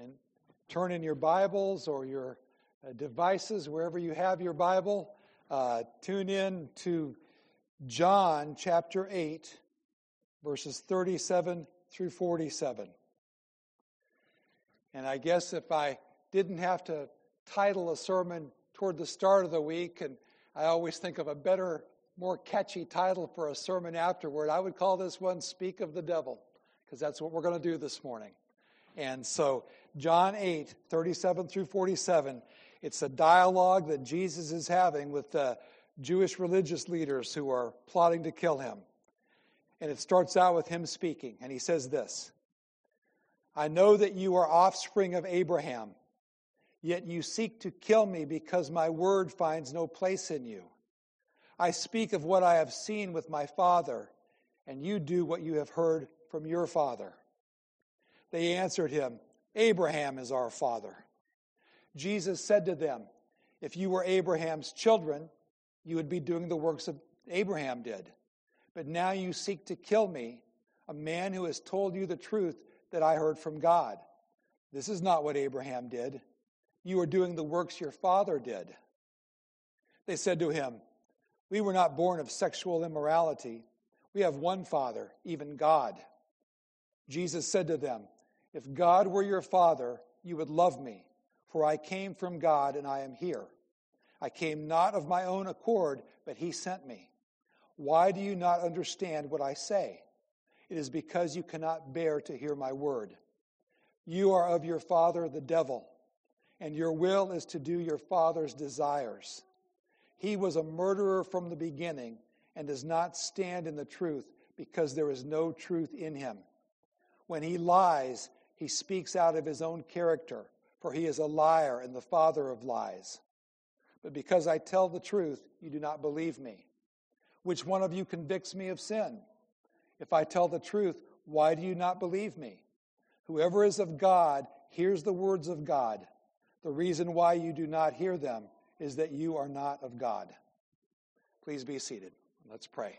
And turn in your Bibles or your uh, devices, wherever you have your Bible. Uh, tune in to John chapter 8, verses 37 through 47. And I guess if I didn't have to title a sermon toward the start of the week, and I always think of a better, more catchy title for a sermon afterward, I would call this one Speak of the Devil, because that's what we're going to do this morning. And so, John 8, 37 through 47, it's a dialogue that Jesus is having with the Jewish religious leaders who are plotting to kill him. And it starts out with him speaking, and he says this I know that you are offspring of Abraham, yet you seek to kill me because my word finds no place in you. I speak of what I have seen with my father, and you do what you have heard from your father. They answered him, Abraham is our father. Jesus said to them, If you were Abraham's children, you would be doing the works of Abraham did. But now you seek to kill me, a man who has told you the truth that I heard from God. This is not what Abraham did. You are doing the works your father did. They said to him, We were not born of sexual immorality. We have one Father, even God. Jesus said to them, if God were your father, you would love me, for I came from God and I am here. I came not of my own accord, but he sent me. Why do you not understand what I say? It is because you cannot bear to hear my word. You are of your father, the devil, and your will is to do your father's desires. He was a murderer from the beginning and does not stand in the truth because there is no truth in him. When he lies, he speaks out of his own character, for he is a liar and the father of lies. But because I tell the truth, you do not believe me. Which one of you convicts me of sin? If I tell the truth, why do you not believe me? Whoever is of God hears the words of God. The reason why you do not hear them is that you are not of God. Please be seated. Let's pray.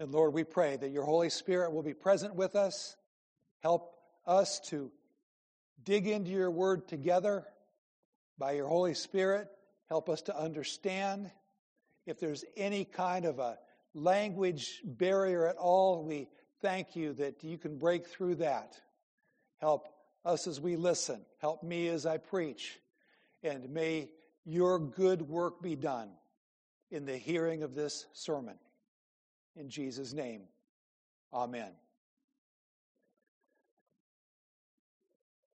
And Lord, we pray that your Holy Spirit will be present with us. Help us to dig into your word together by your Holy Spirit. Help us to understand. If there's any kind of a language barrier at all, we thank you that you can break through that. Help us as we listen. Help me as I preach. And may your good work be done in the hearing of this sermon. In Jesus' name, amen.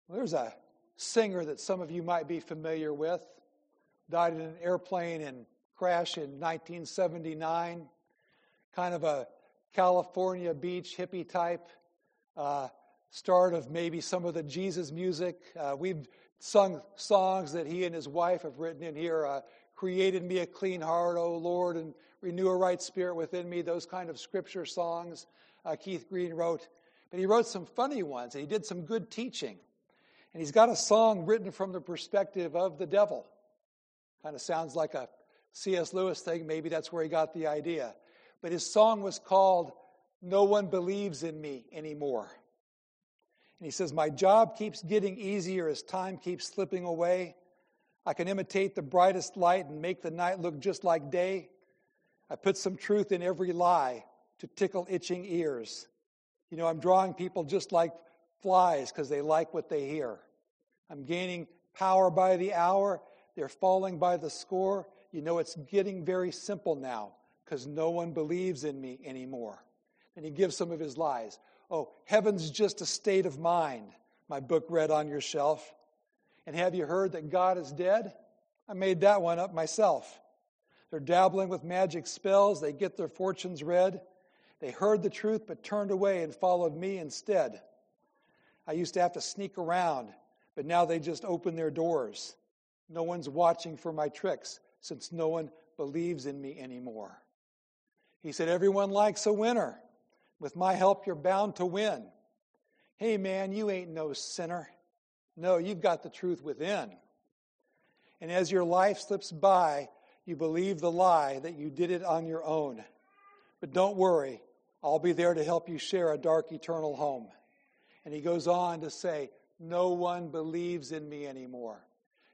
There's a singer that some of you might be familiar with. Died in an airplane and crash in 1979. Kind of a California beach hippie type. Uh, start of maybe some of the Jesus music. Uh, we've sung songs that he and his wife have written in here. Uh, Created me a clean heart, O Lord, and renew a right spirit within me. Those kind of scripture songs uh, Keith Green wrote. But he wrote some funny ones, and he did some good teaching. And he's got a song written from the perspective of the devil. Kind of sounds like a C.S. Lewis thing. Maybe that's where he got the idea. But his song was called No One Believes in Me Anymore. And he says, My job keeps getting easier as time keeps slipping away. I can imitate the brightest light and make the night look just like day. I put some truth in every lie to tickle itching ears. You know, I'm drawing people just like flies because they like what they hear. I'm gaining power by the hour. They're falling by the score. You know, it's getting very simple now because no one believes in me anymore. And he gives some of his lies. Oh, heaven's just a state of mind, my book read on your shelf. And have you heard that God is dead? I made that one up myself. They're dabbling with magic spells. They get their fortunes read. They heard the truth but turned away and followed me instead. I used to have to sneak around, but now they just open their doors. No one's watching for my tricks since no one believes in me anymore. He said, Everyone likes a winner. With my help, you're bound to win. Hey, man, you ain't no sinner. No, you've got the truth within. And as your life slips by, you believe the lie that you did it on your own. But don't worry, I'll be there to help you share a dark eternal home. And he goes on to say, No one believes in me anymore.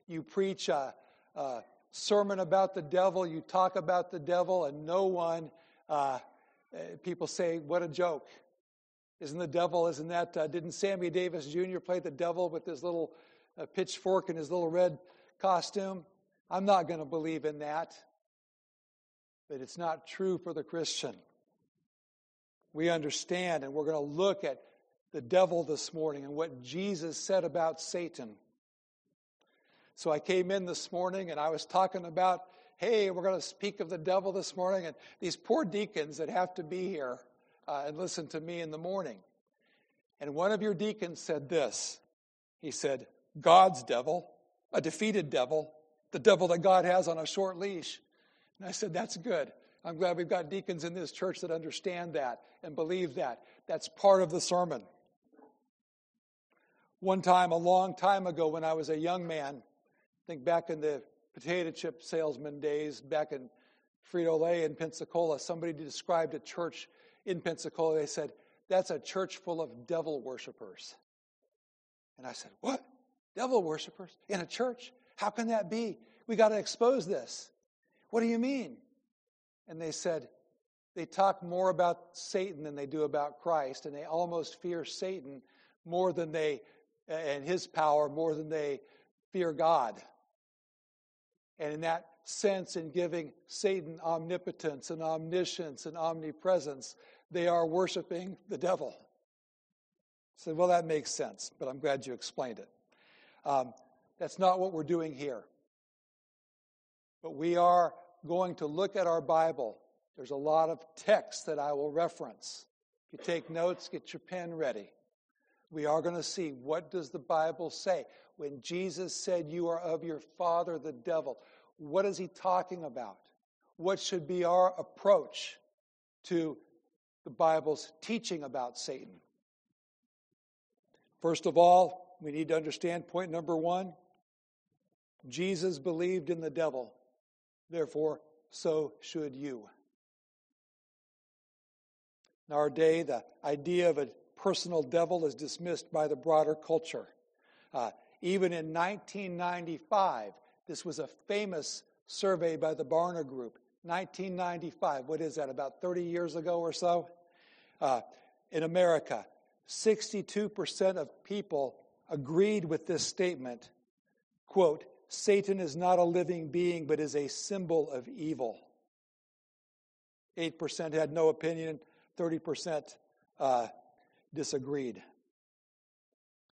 You preach a, a sermon about the devil, you talk about the devil, and no one, uh, people say, What a joke. Isn't the devil, isn't that, uh, didn't Sammy Davis Jr. play the devil with his little uh, pitchfork and his little red costume? I'm not going to believe in that. But it's not true for the Christian. We understand, and we're going to look at the devil this morning and what Jesus said about Satan. So I came in this morning and I was talking about, hey, we're going to speak of the devil this morning, and these poor deacons that have to be here uh, and listen to me in the morning. And one of your deacons said this He said, God's devil, a defeated devil, the devil that God has on a short leash. And I said, That's good. I'm glad we've got deacons in this church that understand that and believe that. That's part of the sermon. One time, a long time ago, when I was a young man, I think back in the potato chip salesman days, back in Frito Lay in Pensacola, somebody described a church in Pensacola. They said, That's a church full of devil worshippers. And I said, What? Devil worshippers? In a church? How can that be? We got to expose this. What do you mean? And they said, they talk more about Satan than they do about Christ, and they almost fear Satan more than they, and his power more than they fear God. And in that sense, in giving Satan omnipotence and omniscience and omnipresence, they are worshiping the devil. Said, well, that makes sense, but I'm glad you explained it. Um, that's not what we're doing here. But we are going to look at our Bible, there's a lot of text that I will reference. If you take notes, get your pen ready. We are going to see what does the Bible say? When Jesus said, You are of your father, the devil, what is he talking about? What should be our approach to the Bible's teaching about Satan? First of all, we need to understand point number one Jesus believed in the devil. Therefore, so should you. In our day, the idea of a personal devil is dismissed by the broader culture. Uh, even in 1995, this was a famous survey by the Barna Group. 1995, what is that, about 30 years ago or so? Uh, in America, 62% of people agreed with this statement. Quote, Satan is not a living being, but is a symbol of evil. 8% had no opinion, 30% uh, disagreed.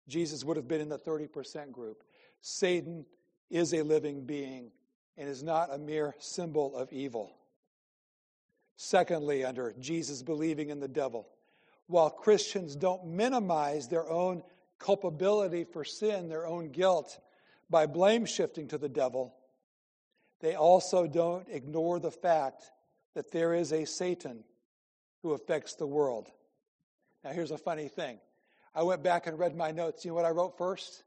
Jesus would have been in the 30% group. Satan is a living being and is not a mere symbol of evil. Secondly, under Jesus believing in the devil, while Christians don't minimize their own culpability for sin, their own guilt, by blame shifting to the devil, they also don't ignore the fact that there is a Satan who affects the world. Now, here's a funny thing. I went back and read my notes. You know what I wrote first?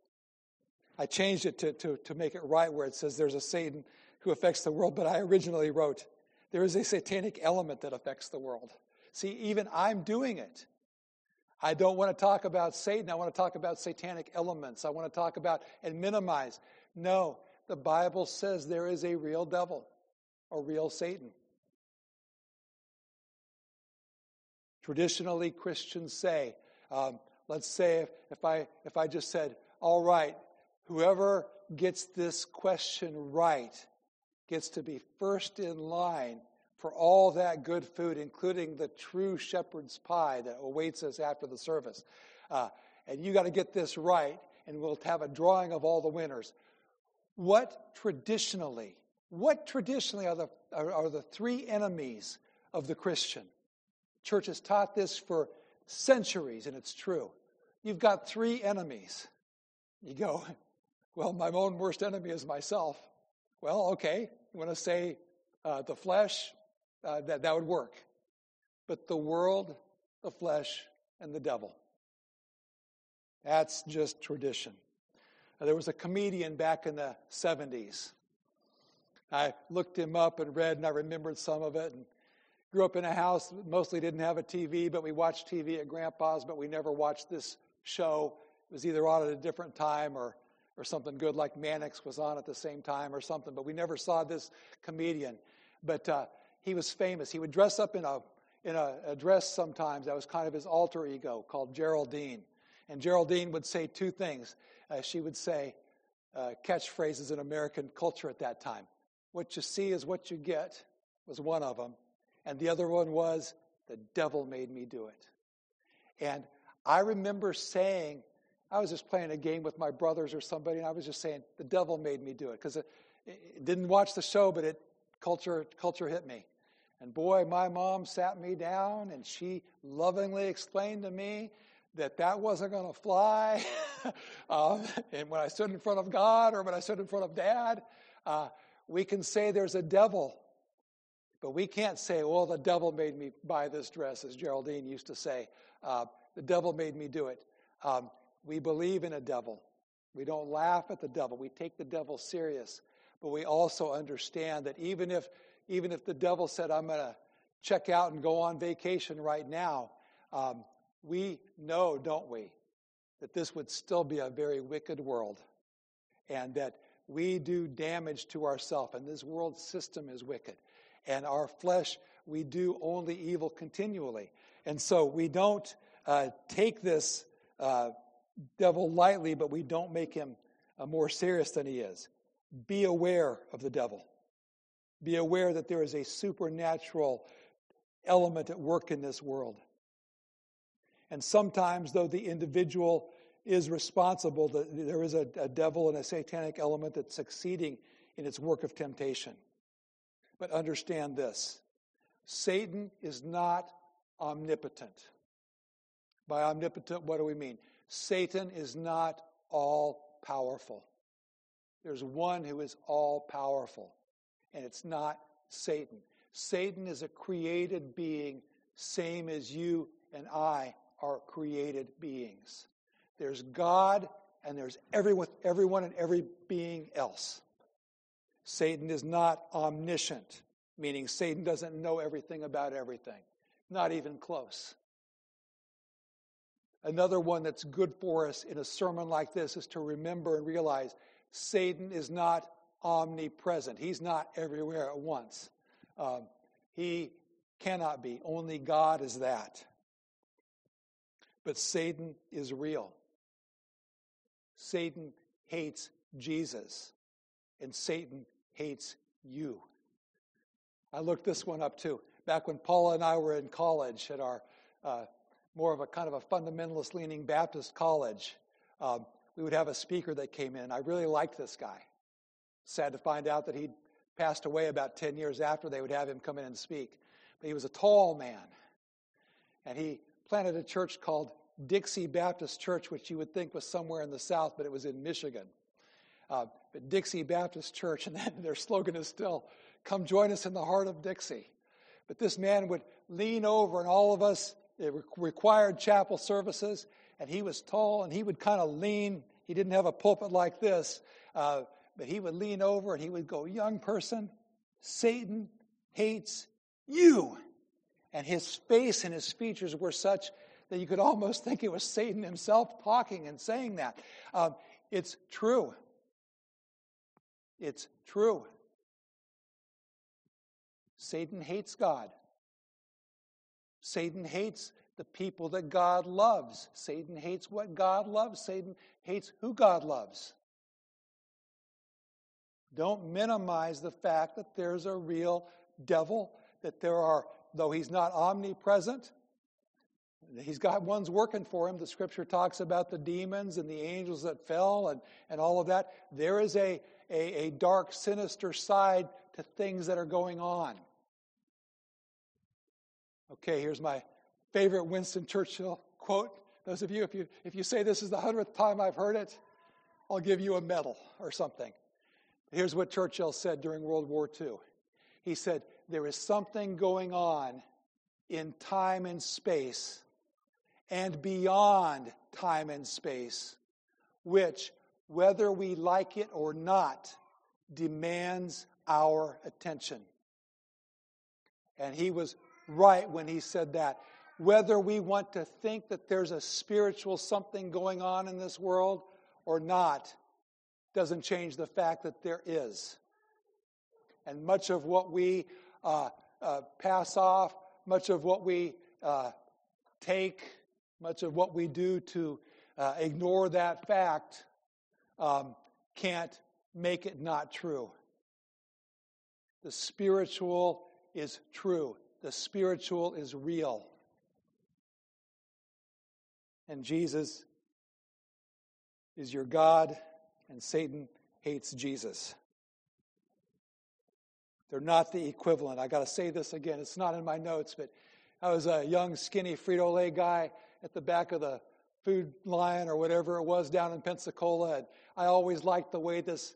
I changed it to, to, to make it right where it says there's a Satan who affects the world, but I originally wrote there is a satanic element that affects the world. See, even I'm doing it. I don't want to talk about Satan. I want to talk about satanic elements. I want to talk about and minimize. No, the Bible says there is a real devil, a real Satan. Traditionally, Christians say, um, let's say if, if, I, if I just said, all right, whoever gets this question right gets to be first in line for all that good food, including the true shepherd's pie that awaits us after the service. Uh, and you got to get this right, and we'll have a drawing of all the winners. What traditionally, what traditionally are the, are, are the three enemies of the Christian? Church has taught this for centuries, and it's true. You've got three enemies. You go, well, my own worst enemy is myself. Well, okay, you want to say uh, the flesh, uh, that, that would work. But the world, the flesh, and the devil. That's just tradition. Now, there was a comedian back in the 70s. I looked him up and read, and I remembered some of it. And Grew up in a house mostly didn't have a TV, but we watched TV at Grandpa's, but we never watched this show. It was either on at a different time or, or something good like Mannix was on at the same time or something, but we never saw this comedian. But uh, he was famous. He would dress up in a in a, a dress sometimes that was kind of his alter ego called Geraldine. And Geraldine would say two things. Uh, she would say uh, catchphrases in American culture at that time. What you see is what you get was one of them. And the other one was, the devil made me do it. And I remember saying, I was just playing a game with my brothers or somebody, and I was just saying, the devil made me do it. Because it, it, didn't watch the show, but it culture, culture hit me. And boy, my mom sat me down and she lovingly explained to me that that wasn't going to fly. um, and when I stood in front of God or when I stood in front of dad, uh, we can say there's a devil but we can't say, well, the devil made me buy this dress, as Geraldine used to say. Uh, the devil made me do it. Um, we believe in a devil. We don't laugh at the devil. We take the devil serious. But we also understand that even if, even if the devil said, I'm going to check out and go on vacation right now, um, we know, don't we, that this would still be a very wicked world and that we do damage to ourselves, and this world system is wicked and our flesh, we do only evil continually. And so we don't uh, take this uh, devil lightly, but we don't make him uh, more serious than he is. Be aware of the devil. Be aware that there is a supernatural element at work in this world. And sometimes, though the individual is responsible, there is a, a devil and a satanic element that's succeeding in its work of temptation. But understand this Satan is not omnipotent. By omnipotent, what do we mean? Satan is not all powerful. There's one who is all powerful, and it's not Satan. Satan is a created being, same as you and I are created beings. There's God, and there's everyone, everyone and every being else. Satan is not omniscient, meaning Satan doesn't know everything about everything, not even close. Another one that's good for us in a sermon like this is to remember and realize Satan is not omnipresent. He's not everywhere at once. Um, he cannot be. Only God is that. But Satan is real. Satan hates Jesus, and Satan hates you. I looked this one up too. Back when Paula and I were in college at our uh, more of a kind of a fundamentalist leaning Baptist college, um, we would have a speaker that came in. I really liked this guy. Sad to find out that he'd passed away about 10 years after they would have him come in and speak. But he was a tall man. And he planted a church called Dixie Baptist Church, which you would think was somewhere in the South, but it was in Michigan uh, Dixie Baptist Church, and their slogan is still, Come join us in the heart of Dixie. But this man would lean over, and all of us, it required chapel services, and he was tall, and he would kind of lean. He didn't have a pulpit like this, uh, but he would lean over and he would go, Young person, Satan hates you. And his face and his features were such that you could almost think it was Satan himself talking and saying that. Um, it's true. It's true. Satan hates God. Satan hates the people that God loves. Satan hates what God loves. Satan hates who God loves. Don't minimize the fact that there's a real devil, that there are, though he's not omnipresent, he's got ones working for him. The scripture talks about the demons and the angels that fell and, and all of that. There is a, a, a dark, sinister side to things that are going on. Okay, here's my favorite Winston Churchill quote. Those of you, if you, if you say this is the hundredth time I've heard it, I'll give you a medal or something. Here's what Churchill said during World War II. He said, There is something going on in time and space and beyond time and space, which whether we like it or not, demands our attention. And he was right when he said that. Whether we want to think that there's a spiritual something going on in this world or not doesn't change the fact that there is. And much of what we uh, uh, pass off, much of what we uh, take, much of what we do to uh, ignore that fact um, can't make it not true. The spiritual is true, the spiritual is real. And Jesus is your God, and Satan hates Jesus. They're not the equivalent. I got to say this again. It's not in my notes, but I was a young, skinny Frito Lay guy at the back of the food line or whatever it was down in Pensacola. And I always liked the way this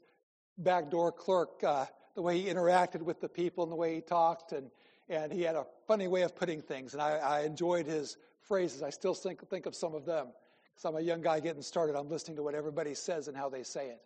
backdoor clerk, uh, the way he interacted with the people and the way he talked. And, and he had a funny way of putting things. And I, I enjoyed his phrases. I still think, think of some of them. Because I'm a young guy getting started. I'm listening to what everybody says and how they say it.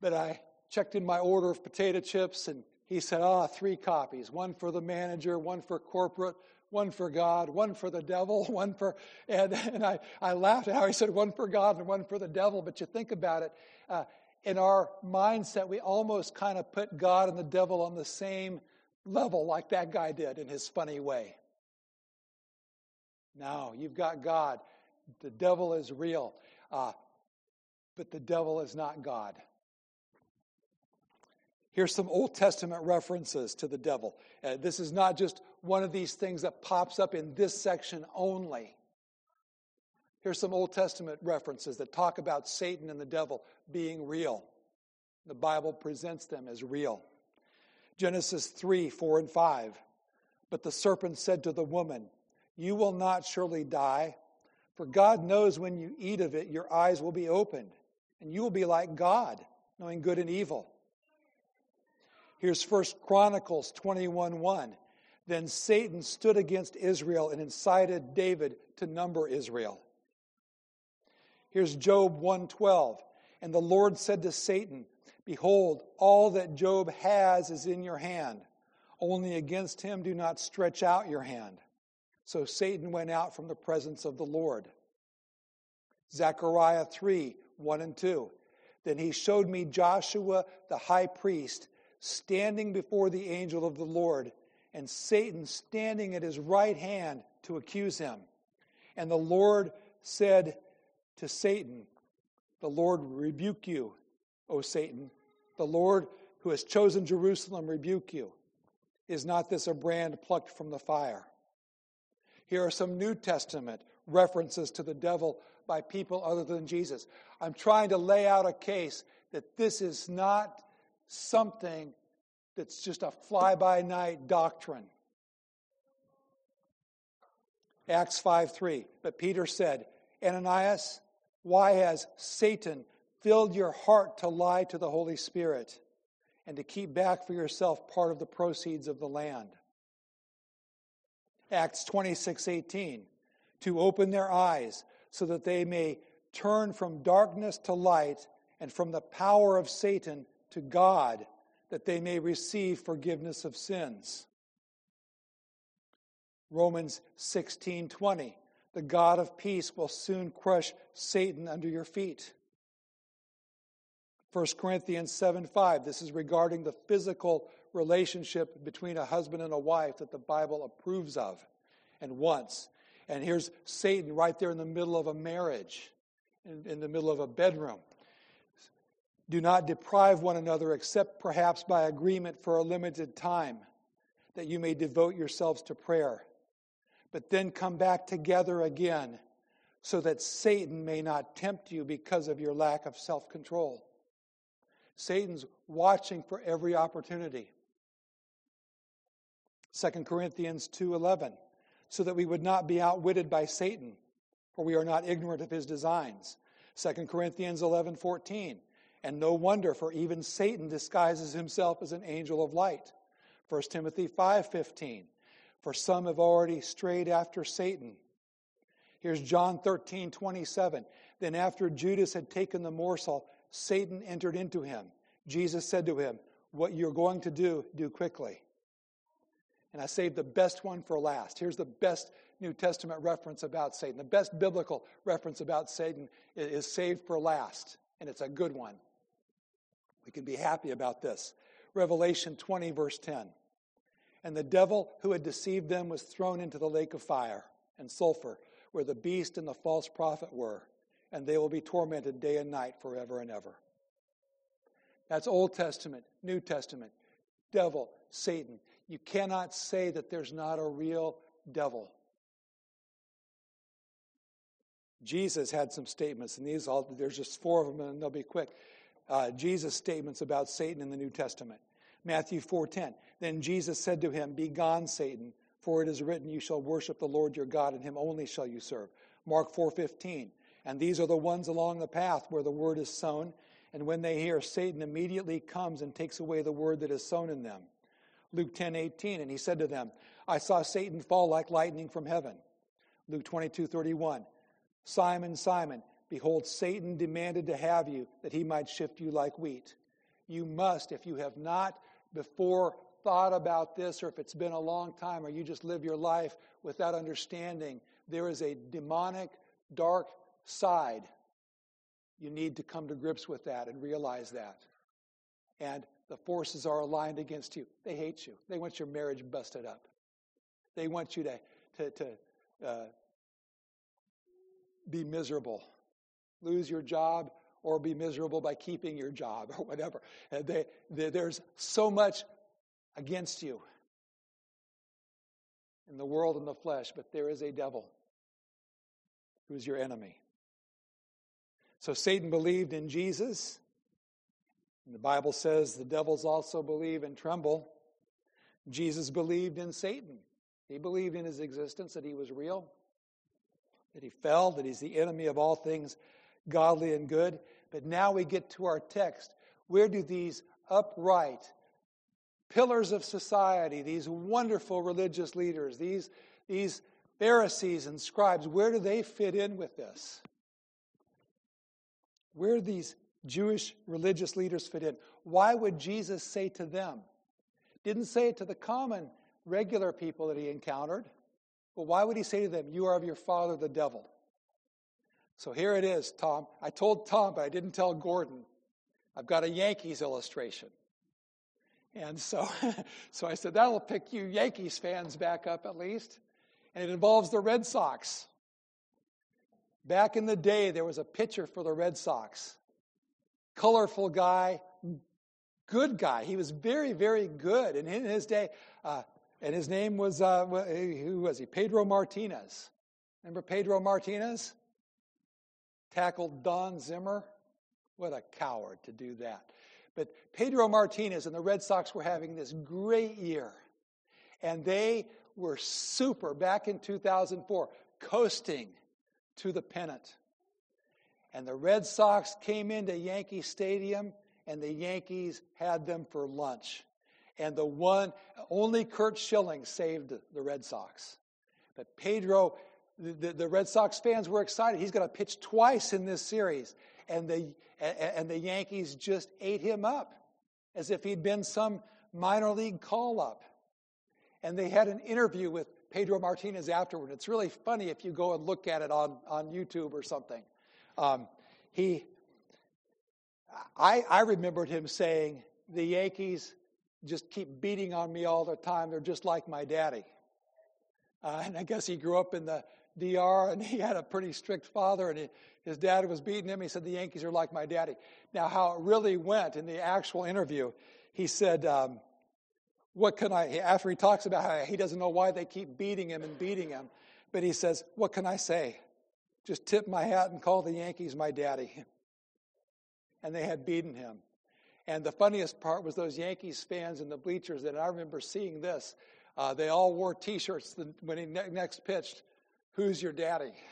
But I checked in my order of potato chips, and he said, Ah, three copies one for the manager, one for corporate, one for God, one for the devil, one for. And, and I, I laughed at how he said one for God and one for the devil, but you think about it. Uh, in our mindset, we almost kind of put God and the devil on the same level, like that guy did in his funny way. Now, you've got God. The devil is real, uh, but the devil is not God. Here's some Old Testament references to the devil. Uh, this is not just one of these things that pops up in this section only. Here's some Old Testament references that talk about Satan and the devil being real. The Bible presents them as real. Genesis 3 4 and 5. But the serpent said to the woman, You will not surely die, for God knows when you eat of it, your eyes will be opened, and you will be like God, knowing good and evil. Here's First Chronicles 21 1. Then Satan stood against Israel and incited David to number Israel. Here's Job 112. And the Lord said to Satan, Behold, all that Job has is in your hand. Only against him do not stretch out your hand. So Satan went out from the presence of the Lord. Zechariah 3 1 and 2. Then he showed me Joshua the high priest standing before the angel of the Lord, and Satan standing at his right hand to accuse him. And the Lord said to Satan, The Lord rebuke you, O Satan. The Lord who has chosen Jerusalem rebuke you. Is not this a brand plucked from the fire? Here are some New Testament references to the devil by people other than Jesus. I'm trying to lay out a case that this is not something that's just a fly by night doctrine. Acts 5 3. But Peter said, Ananias, why has Satan filled your heart to lie to the Holy Spirit and to keep back for yourself part of the proceeds of the land? Acts 26 18. To open their eyes so that they may turn from darkness to light and from the power of Satan to God, that they may receive forgiveness of sins. Romans 16:20 The God of peace will soon crush Satan under your feet. 1 Corinthians 7 5, this is regarding the physical relationship between a husband and a wife that the Bible approves of and wants. And here's Satan right there in the middle of a marriage, in, in the middle of a bedroom. Do not deprive one another except perhaps by agreement for a limited time, that you may devote yourselves to prayer. But then come back together again, so that Satan may not tempt you because of your lack of self control. Satan's watching for every opportunity. 2 Corinthians 2:11 so that we would not be outwitted by Satan for we are not ignorant of his designs 2 Corinthians 11:14 and no wonder, for even Satan disguises himself as an angel of light. 1 Timothy 5:15. For some have already strayed after Satan. Here's John 13:27, Then after Judas had taken the morsel, Satan entered into him. Jesus said to him, What you're going to do, do quickly. And I saved the best one for last. Here's the best New Testament reference about Satan. The best biblical reference about Satan is saved for last, and it's a good one. We can be happy about this. Revelation 20, verse 10. And the devil who had deceived them was thrown into the lake of fire and sulfur, where the beast and the false prophet were, and they will be tormented day and night forever and ever. That's Old Testament, New Testament, devil, Satan. You cannot say that there's not a real devil. Jesus had some statements, and these all, there's just four of them, and they'll be quick. Uh, Jesus' statements about Satan in the New Testament. Matthew 4:10. Then Jesus said to him, "Begone, Satan, for it is written, You shall worship the Lord your God, and him only shall you serve." Mark 4:15. And these are the ones along the path where the word is sown, and when they hear, Satan immediately comes and takes away the word that is sown in them. Luke 10:18. And he said to them, I saw Satan fall like lightning from heaven. Luke 22:31. Simon, Simon, behold, Satan demanded to have you that he might shift you like wheat. You must, if you have not before thought about this, or if it's been a long time, or you just live your life without understanding, there is a demonic, dark side. You need to come to grips with that and realize that. And the forces are aligned against you. They hate you. They want your marriage busted up. They want you to, to, to uh, be miserable, lose your job, or be miserable by keeping your job or whatever. They, they, there's so much against you in the world and the flesh, but there is a devil who's your enemy. So Satan believed in Jesus. And the Bible says the devils also believe and tremble. Jesus believed in Satan. He believed in his existence, that he was real, that he fell, that he's the enemy of all things godly and good. But now we get to our text. Where do these upright pillars of society, these wonderful religious leaders, these, these Pharisees and scribes, where do they fit in with this? Where do these Jewish religious leaders fit in? Why would Jesus say to them? Didn't say it to the common, regular people that he encountered. But why would he say to them, You are of your father, the devil? So here it is, Tom. I told Tom, but I didn't tell Gordon. I've got a Yankees illustration. And so, so I said, that'll pick you Yankees fans back up at least. And it involves the Red Sox. Back in the day, there was a pitcher for the Red Sox. Colorful guy, good guy. He was very, very good. And in his day, uh, and his name was, uh, who was he? Pedro Martinez. Remember Pedro Martinez? Tackled Don Zimmer. What a coward to do that. But Pedro Martinez and the Red Sox were having this great year. And they were super back in 2004, coasting to the pennant. And the Red Sox came into Yankee Stadium, and the Yankees had them for lunch. And the one, only Curt Schilling saved the Red Sox. But Pedro, the, the Red Sox fans were excited. He's going to pitch twice in this series. And the, and the Yankees just ate him up as if he'd been some minor league call up. And they had an interview with Pedro Martinez afterward. It's really funny if you go and look at it on, on YouTube or something. Um, he, I, I remembered him saying, the Yankees just keep beating on me all the time. They're just like my daddy. Uh, and I guess he grew up in the DR and he had a pretty strict father and he, his dad was beating him. He said, The Yankees are like my daddy. Now, how it really went in the actual interview, he said, um, What can I, after he talks about how he doesn't know why they keep beating him and beating him, but he says, What can I say? Just tip my hat and call the Yankees my daddy. And they had beaten him. And the funniest part was those Yankees fans in the bleachers And I remember seeing this. Uh, they all wore t shirts when he ne- next pitched, Who's your daddy?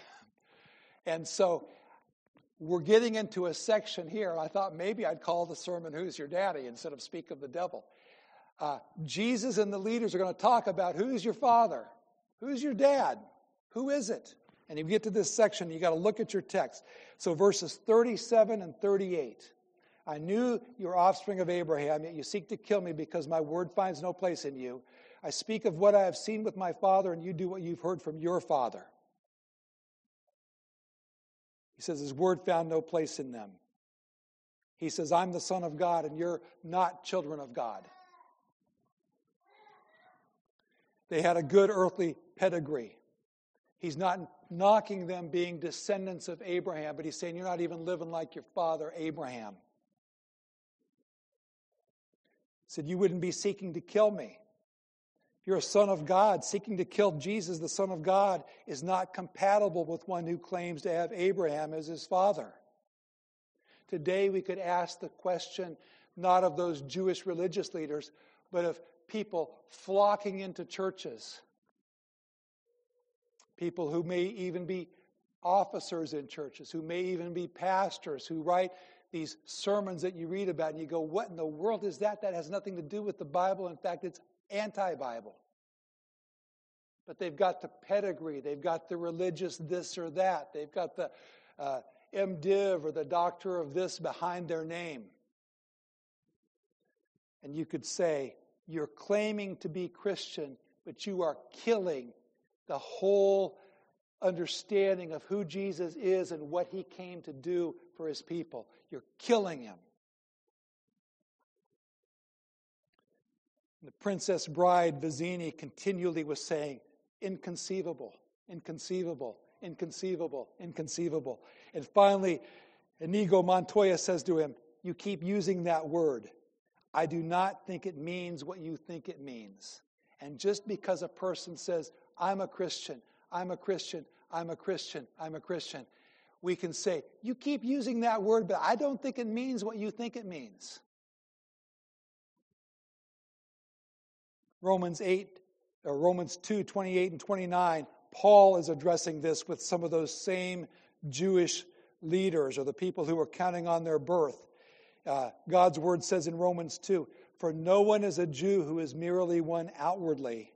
And so we're getting into a section here. I thought maybe I'd call the sermon Who's Your Daddy instead of Speak of the Devil. Uh, Jesus and the leaders are going to talk about who's your father? Who's your dad? Who is it? And you get to this section, you got to look at your text. So verses 37 and 38. I knew your offspring of Abraham, yet you seek to kill me because my word finds no place in you. I speak of what I have seen with my father, and you do what you've heard from your father. He says, His word found no place in them. He says, I'm the Son of God, and you're not children of God. They had a good earthly pedigree. He's not knocking them being descendants of Abraham, but he's saying, You're not even living like your father Abraham. He said, You wouldn't be seeking to kill me. If you're a son of God, seeking to kill Jesus, the Son of God, is not compatible with one who claims to have Abraham as his father. Today, we could ask the question not of those Jewish religious leaders, but of people flocking into churches people who may even be officers in churches, who may even be pastors, who write these sermons that you read about, and you go, What in the world is that? That has nothing to do with the Bible. In fact, it's anti Bible. But they've got the pedigree, they've got the religious this or that, they've got the uh, MDiv or the doctor of this behind their name. And you could say, You're claiming to be Christian, but you are killing the whole understanding of who Jesus is and what he came to do for his people. You're killing him. The Princess Bride Vizzini continually was saying, inconceivable, inconceivable, inconceivable, inconceivable. And finally, Inigo Montoya says to him, You keep using that word. I do not think it means what you think it means. And just because a person says, I'm a Christian, I'm a Christian, I'm a Christian, I'm a Christian. We can say, You keep using that word, but I don't think it means what you think it means. Romans 8, or Romans 2, 28 and 29, Paul is addressing this with some of those same Jewish leaders or the people who were counting on their birth. Uh, God's word says in Romans 2 For no one is a Jew who is merely one outwardly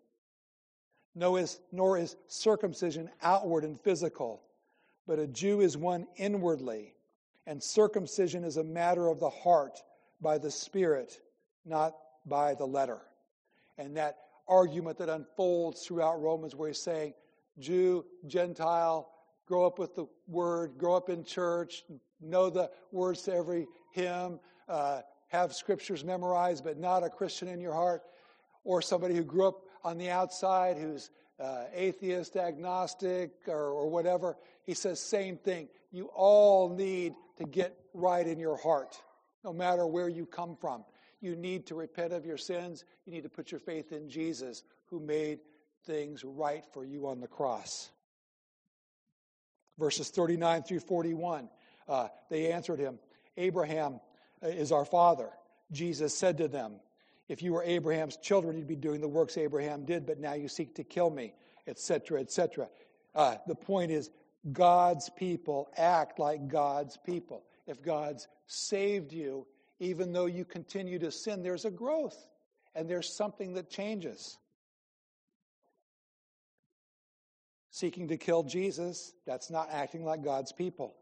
nor is, nor is circumcision outward and physical, but a Jew is one inwardly, and circumcision is a matter of the heart by the Spirit, not by the letter. And that argument that unfolds throughout Romans, where he's saying, Jew, Gentile, grow up with the word, grow up in church, know the words to every hymn, uh, have scriptures memorized, but not a Christian in your heart, or somebody who grew up on the outside who's uh, atheist, agnostic, or, or whatever, he says, same thing. You all need to get right in your heart, no matter where you come from. You need to repent of your sins. You need to put your faith in Jesus, who made things right for you on the cross. Verses 39 through 41, uh, they answered him, Abraham uh, is our father. Jesus said to them, if you were Abraham's children, you'd be doing the works Abraham did, but now you seek to kill me, etc., etc. Uh, the point is, God's people act like God's people. If God's saved you, even though you continue to sin, there's a growth and there's something that changes. Seeking to kill Jesus, that's not acting like God's people.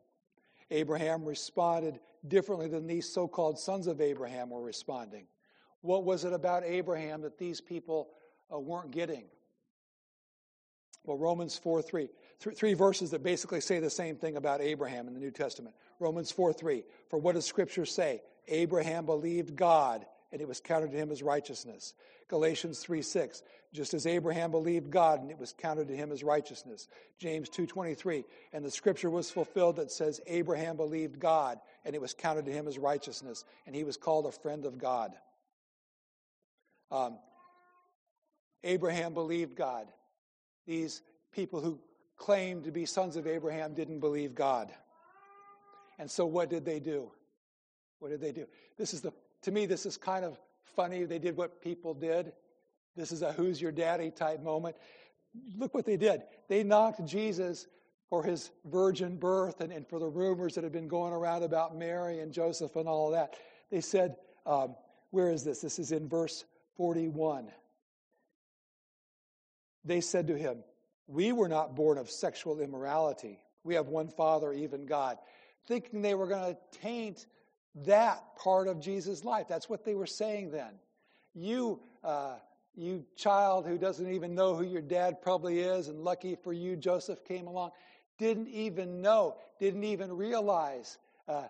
Abraham responded differently than these so called sons of Abraham were responding. What was it about Abraham that these people uh, weren't getting? Well, Romans 4 3. Th- three verses that basically say the same thing about Abraham in the New Testament. Romans 4 3. For what does Scripture say? Abraham believed God, and it was counted to him as righteousness. Galatians 3 6. Just as Abraham believed God, and it was counted to him as righteousness. James 2 23. And the Scripture was fulfilled that says Abraham believed God, and it was counted to him as righteousness, and he was called a friend of God. Um, Abraham believed God. These people who claimed to be sons of Abraham didn't believe God. And so what did they do? What did they do? This is the to me this is kind of funny. They did what people did. This is a who's your daddy type moment. Look what they did. They knocked Jesus for his virgin birth and, and for the rumors that had been going around about Mary and Joseph and all that. They said, um, where is this? This is in verse 41. They said to him, We were not born of sexual immorality. We have one Father, even God. Thinking they were going to taint that part of Jesus' life. That's what they were saying then. You, uh, you child who doesn't even know who your dad probably is, and lucky for you, Joseph came along, didn't even know, didn't even realize uh,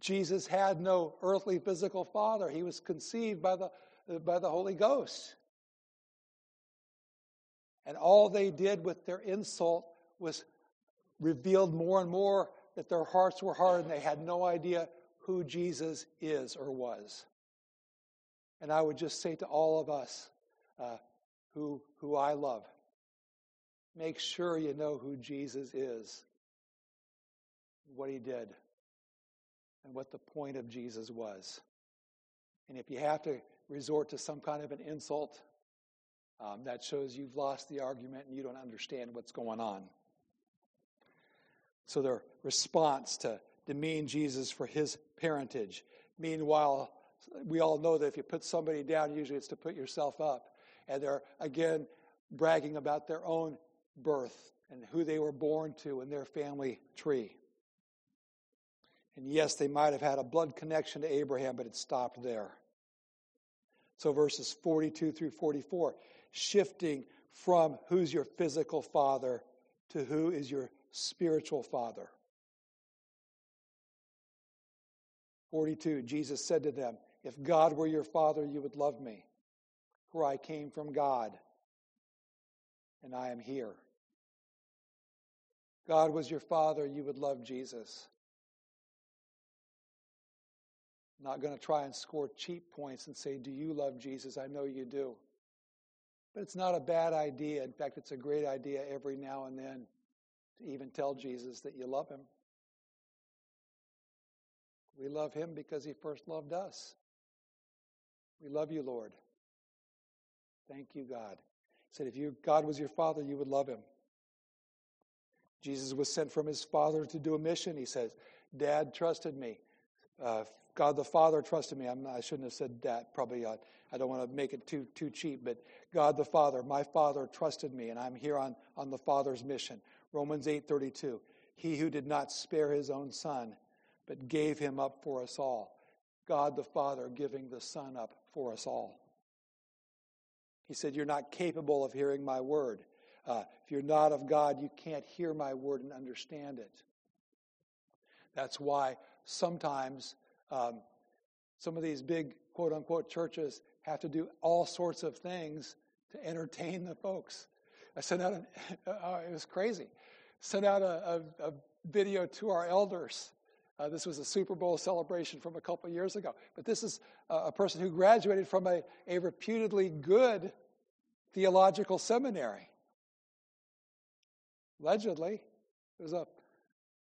Jesus had no earthly physical father. He was conceived by the, by the Holy Ghost. And all they did with their insult was revealed more and more that their hearts were hard and they had no idea who Jesus is or was. And I would just say to all of us uh, who, who I love, make sure you know who Jesus is, what he did, and what the point of Jesus was. And if you have to resort to some kind of an insult, um, that shows you've lost the argument and you don't understand what's going on. So their response to demean Jesus for his parentage. Meanwhile, we all know that if you put somebody down, usually it's to put yourself up. And they're, again, bragging about their own birth and who they were born to and their family tree. And yes, they might have had a blood connection to Abraham, but it stopped there. So verses 42 through 44, shifting from who's your physical father to who is your spiritual father. 42, Jesus said to them, If God were your father, you would love me, for I came from God, and I am here. God was your father, you would love Jesus. Not going to try and score cheap points and say, Do you love Jesus? I know you do. But it's not a bad idea. In fact, it's a great idea every now and then to even tell Jesus that you love him. We love him because he first loved us. We love you, Lord. Thank you, God. He said, if you, God was your father, you would love him. Jesus was sent from his father to do a mission. He says, Dad trusted me. Uh, God the Father trusted me. I shouldn't have said that. Probably uh, I don't want to make it too too cheap, but God the Father, my Father trusted me, and I'm here on, on the Father's mission. Romans 8:32. He who did not spare his own son, but gave him up for us all. God the Father giving the Son up for us all. He said, You're not capable of hearing my word. Uh, if you're not of God, you can't hear my word and understand it. That's why sometimes um, some of these big quote unquote churches have to do all sorts of things to entertain the folks. I sent out, an, uh, it was crazy, sent out a, a, a video to our elders. Uh, this was a Super Bowl celebration from a couple years ago. But this is a, a person who graduated from a, a reputedly good theological seminary. Allegedly, there was a,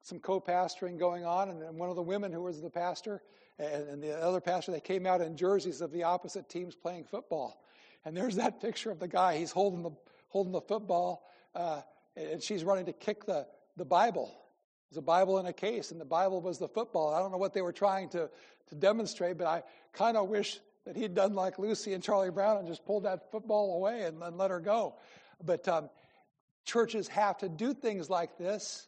some co pastoring going on, and, and one of the women who was the pastor and, and the other pastor, they came out in jerseys of the opposite teams playing football. And there's that picture of the guy. He's holding the, holding the football, uh, and she's running to kick the, the Bible. There's a Bible in a case, and the Bible was the football. I don't know what they were trying to, to demonstrate, but I kind of wish that he'd done like Lucy and Charlie Brown and just pulled that football away and, and let her go. But um, churches have to do things like this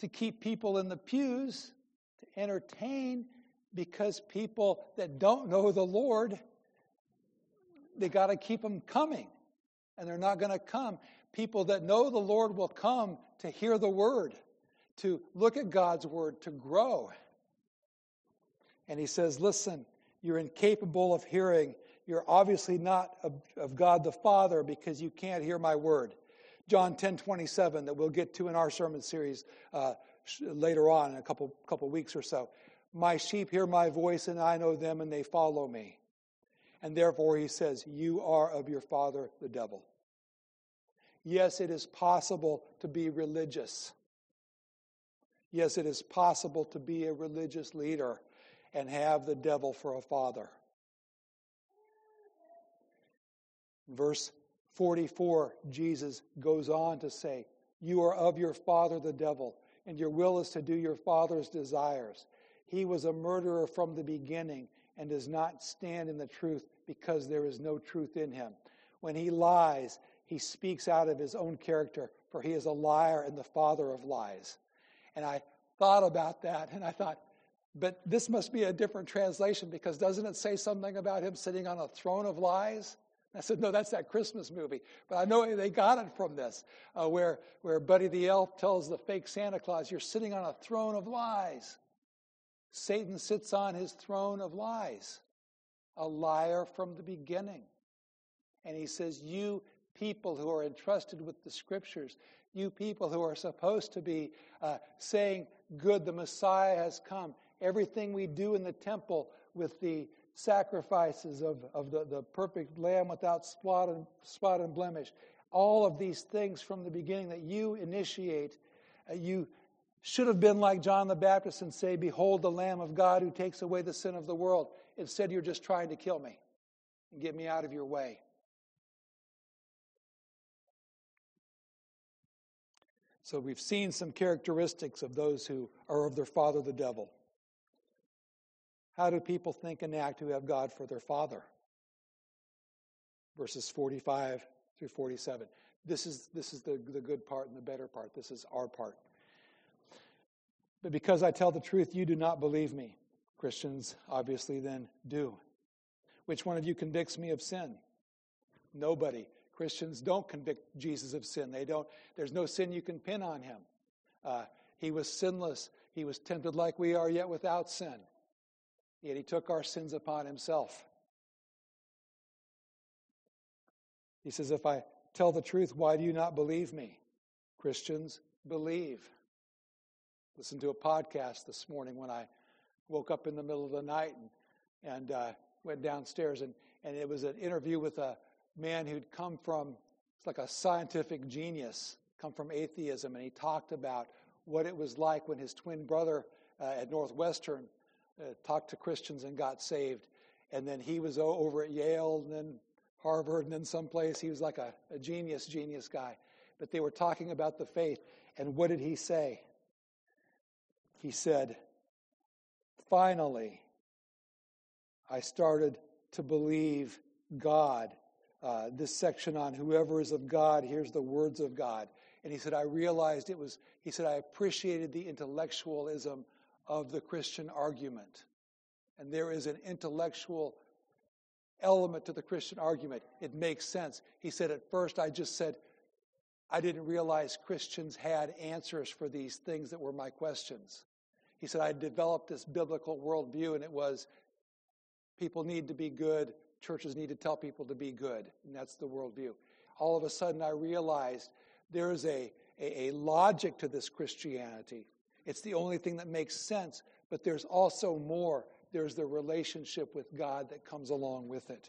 to keep people in the pews to entertain because people that don't know the Lord, they got to keep them coming. And they're not going to come. People that know the Lord will come to hear the word, to look at God's word, to grow. And he says, Listen, you're incapable of hearing. You're obviously not of, God the Father because you can't hear my word. John 10 27, that we'll get to in our sermon series uh, later on in a couple, couple weeks or so. My sheep hear my voice, and I know them, and they follow me. And therefore, he says, You are of your father, the devil. Yes, it is possible to be religious. Yes, it is possible to be a religious leader and have the devil for a father. Verse 44, Jesus goes on to say, You are of your father, the devil and your will is to do your father's desires. He was a murderer from the beginning and does not stand in the truth because there is no truth in him. When he lies, he speaks out of his own character, for he is a liar and the father of lies. And I thought about that and I thought, But this must be a different translation because doesn't it say something about him sitting on a throne of lies? I said, no, that's that Christmas movie. But I know they got it from this, uh, where, where Buddy the Elf tells the fake Santa Claus, You're sitting on a throne of lies. Satan sits on his throne of lies, a liar from the beginning. And he says, You people who are entrusted with the scriptures, you people who are supposed to be uh, saying, Good, the Messiah has come. Everything we do in the temple with the sacrifices of, of the, the perfect lamb without spot and, spot and blemish, all of these things from the beginning that you initiate, uh, you should have been like John the Baptist and say, Behold the Lamb of God who takes away the sin of the world. Instead, you're just trying to kill me and get me out of your way. So we've seen some characteristics of those who are of their father, the devil. How do people think and act who have God for their father? Verses 45 through 47. This is, this is the, the good part and the better part. This is our part. But because I tell the truth, you do not believe me. Christians obviously then do. Which one of you convicts me of sin? Nobody. Christians don't convict Jesus of sin. They don't. There's no sin you can pin on him. Uh, he was sinless. He was tempted like we are, yet without sin. Yet he took our sins upon himself. He says, If I tell the truth, why do you not believe me? Christians, believe. Listen to a podcast this morning when I woke up in the middle of the night and, and uh, went downstairs, and, and it was an interview with a man who'd come from, it's like a scientific genius, come from atheism, and he talked about what it was like when his twin brother uh, at Northwestern uh, talked to Christians and got saved. And then he was over at Yale and then Harvard and then someplace. He was like a, a genius, genius guy. But they were talking about the faith. And what did he say? He said, Finally, I started to believe God uh, this section on whoever is of God, hears the words of God. And he said, I realized it was, he said, I appreciated the intellectualism of the Christian argument. And there is an intellectual element to the Christian argument. It makes sense. He said, at first, I just said, I didn't realize Christians had answers for these things that were my questions. He said, I developed this biblical worldview, and it was people need to be good, churches need to tell people to be good, and that's the worldview. All of a sudden, I realized there's a, a, a logic to this Christianity. It's the only thing that makes sense, but there's also more. There's the relationship with God that comes along with it.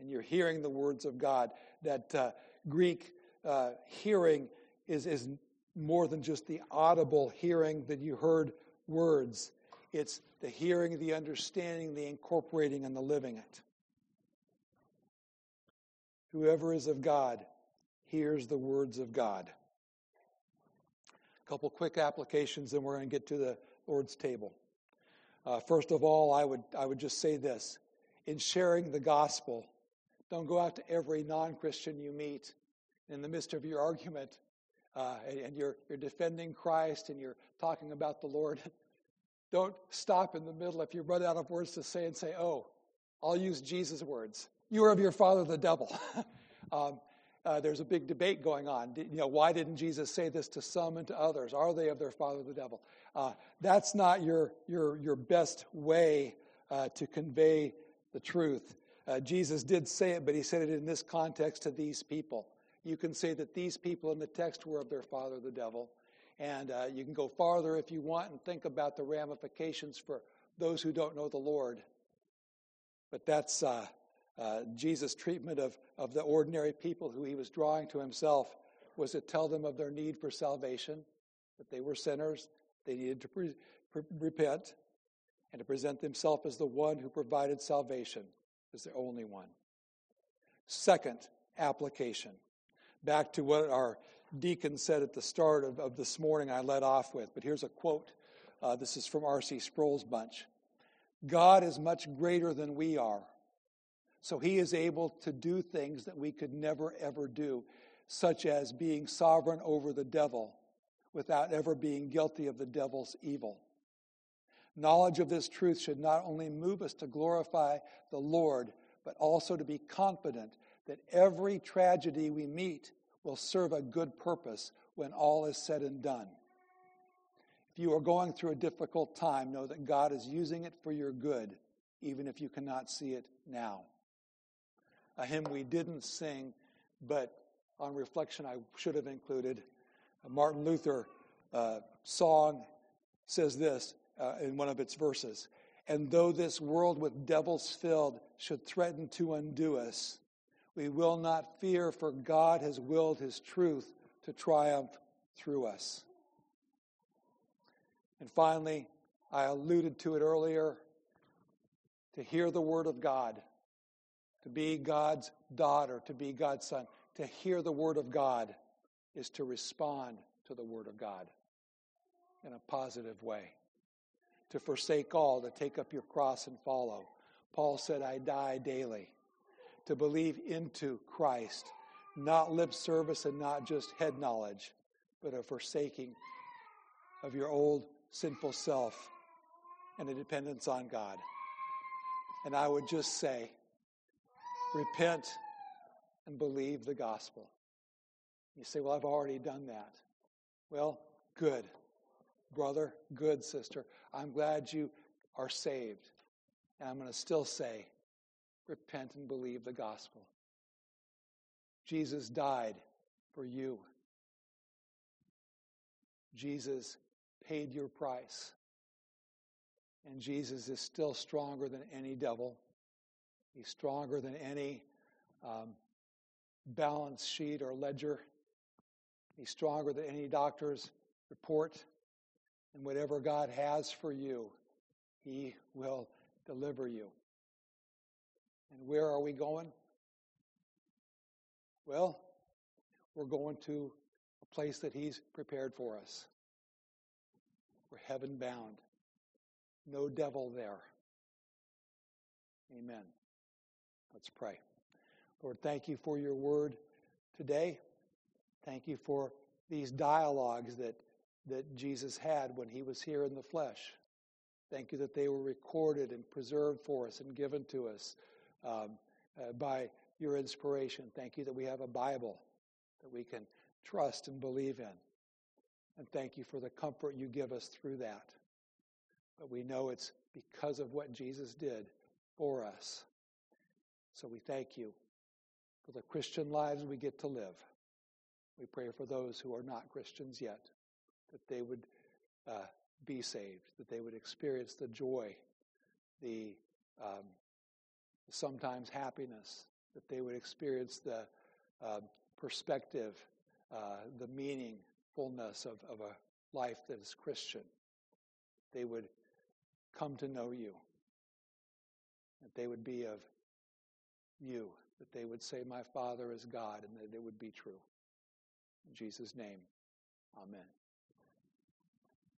And you're hearing the words of God. That uh, Greek uh, hearing is, is more than just the audible hearing that you heard words. It's the hearing, the understanding, the incorporating, and the living it. Whoever is of God hears the words of God. Couple quick applications, and we're going to get to the Lord's table. Uh, first of all, I would, I would just say this in sharing the gospel, don't go out to every non Christian you meet in the midst of your argument uh, and, and you're, you're defending Christ and you're talking about the Lord. Don't stop in the middle if you run out of words to say and say, oh, I'll use Jesus' words. You are of your father, the devil. um, uh, there's a big debate going on. You know, why didn't Jesus say this to some and to others? Are they of their father, the devil? Uh, that's not your, your, your best way uh, to convey the truth. Uh, Jesus did say it, but he said it in this context to these people. You can say that these people in the text were of their father, the devil. And uh, you can go farther if you want and think about the ramifications for those who don't know the Lord. But that's uh, Jesus' treatment of, of the ordinary people who he was drawing to himself was to tell them of their need for salvation, that they were sinners, they needed to pre- pre- repent, and to present themselves as the one who provided salvation, as the only one. Second application back to what our deacon said at the start of, of this morning, I led off with. But here's a quote. Uh, this is from R.C. Sproul's bunch God is much greater than we are. So he is able to do things that we could never, ever do, such as being sovereign over the devil without ever being guilty of the devil's evil. Knowledge of this truth should not only move us to glorify the Lord, but also to be confident that every tragedy we meet will serve a good purpose when all is said and done. If you are going through a difficult time, know that God is using it for your good, even if you cannot see it now. A hymn we didn't sing, but on reflection I should have included. A Martin Luther uh, song says this uh, in one of its verses And though this world with devils filled should threaten to undo us, we will not fear, for God has willed his truth to triumph through us. And finally, I alluded to it earlier to hear the word of God, to be God's daughter, to be God's son, to hear the word of God is to respond to the word of God in a positive way. To forsake all, to take up your cross and follow. Paul said, I die daily to believe into Christ, not lip service and not just head knowledge, but a forsaking of your old sinful self and a dependence on God. And I would just say, repent and believe the gospel. You say, Well, I've already done that. Well, good. Brother, good sister. I'm glad you are saved. And I'm going to still say, repent and believe the gospel. Jesus died for you. Jesus paid your price. And Jesus is still stronger than any devil. He's stronger than any um, balance sheet or ledger. He's stronger than any doctor's report. And whatever God has for you, He will deliver you. And where are we going? Well, we're going to a place that He's prepared for us. We're heaven bound. No devil there. Amen. Let's pray. Lord, thank you for your word today. Thank you for these dialogues that, that Jesus had when he was here in the flesh. Thank you that they were recorded and preserved for us and given to us um, uh, by your inspiration. Thank you that we have a Bible that we can trust and believe in. And thank you for the comfort you give us through that. But we know it's because of what Jesus did for us. So we thank you for the Christian lives we get to live. We pray for those who are not Christians yet, that they would uh, be saved, that they would experience the joy, the um, sometimes happiness, that they would experience the uh, perspective, uh, the meaningfulness of, of a life that is Christian. They would come to know you, that they would be of you that they would say, My Father is God, and that it would be true. In Jesus' name, amen.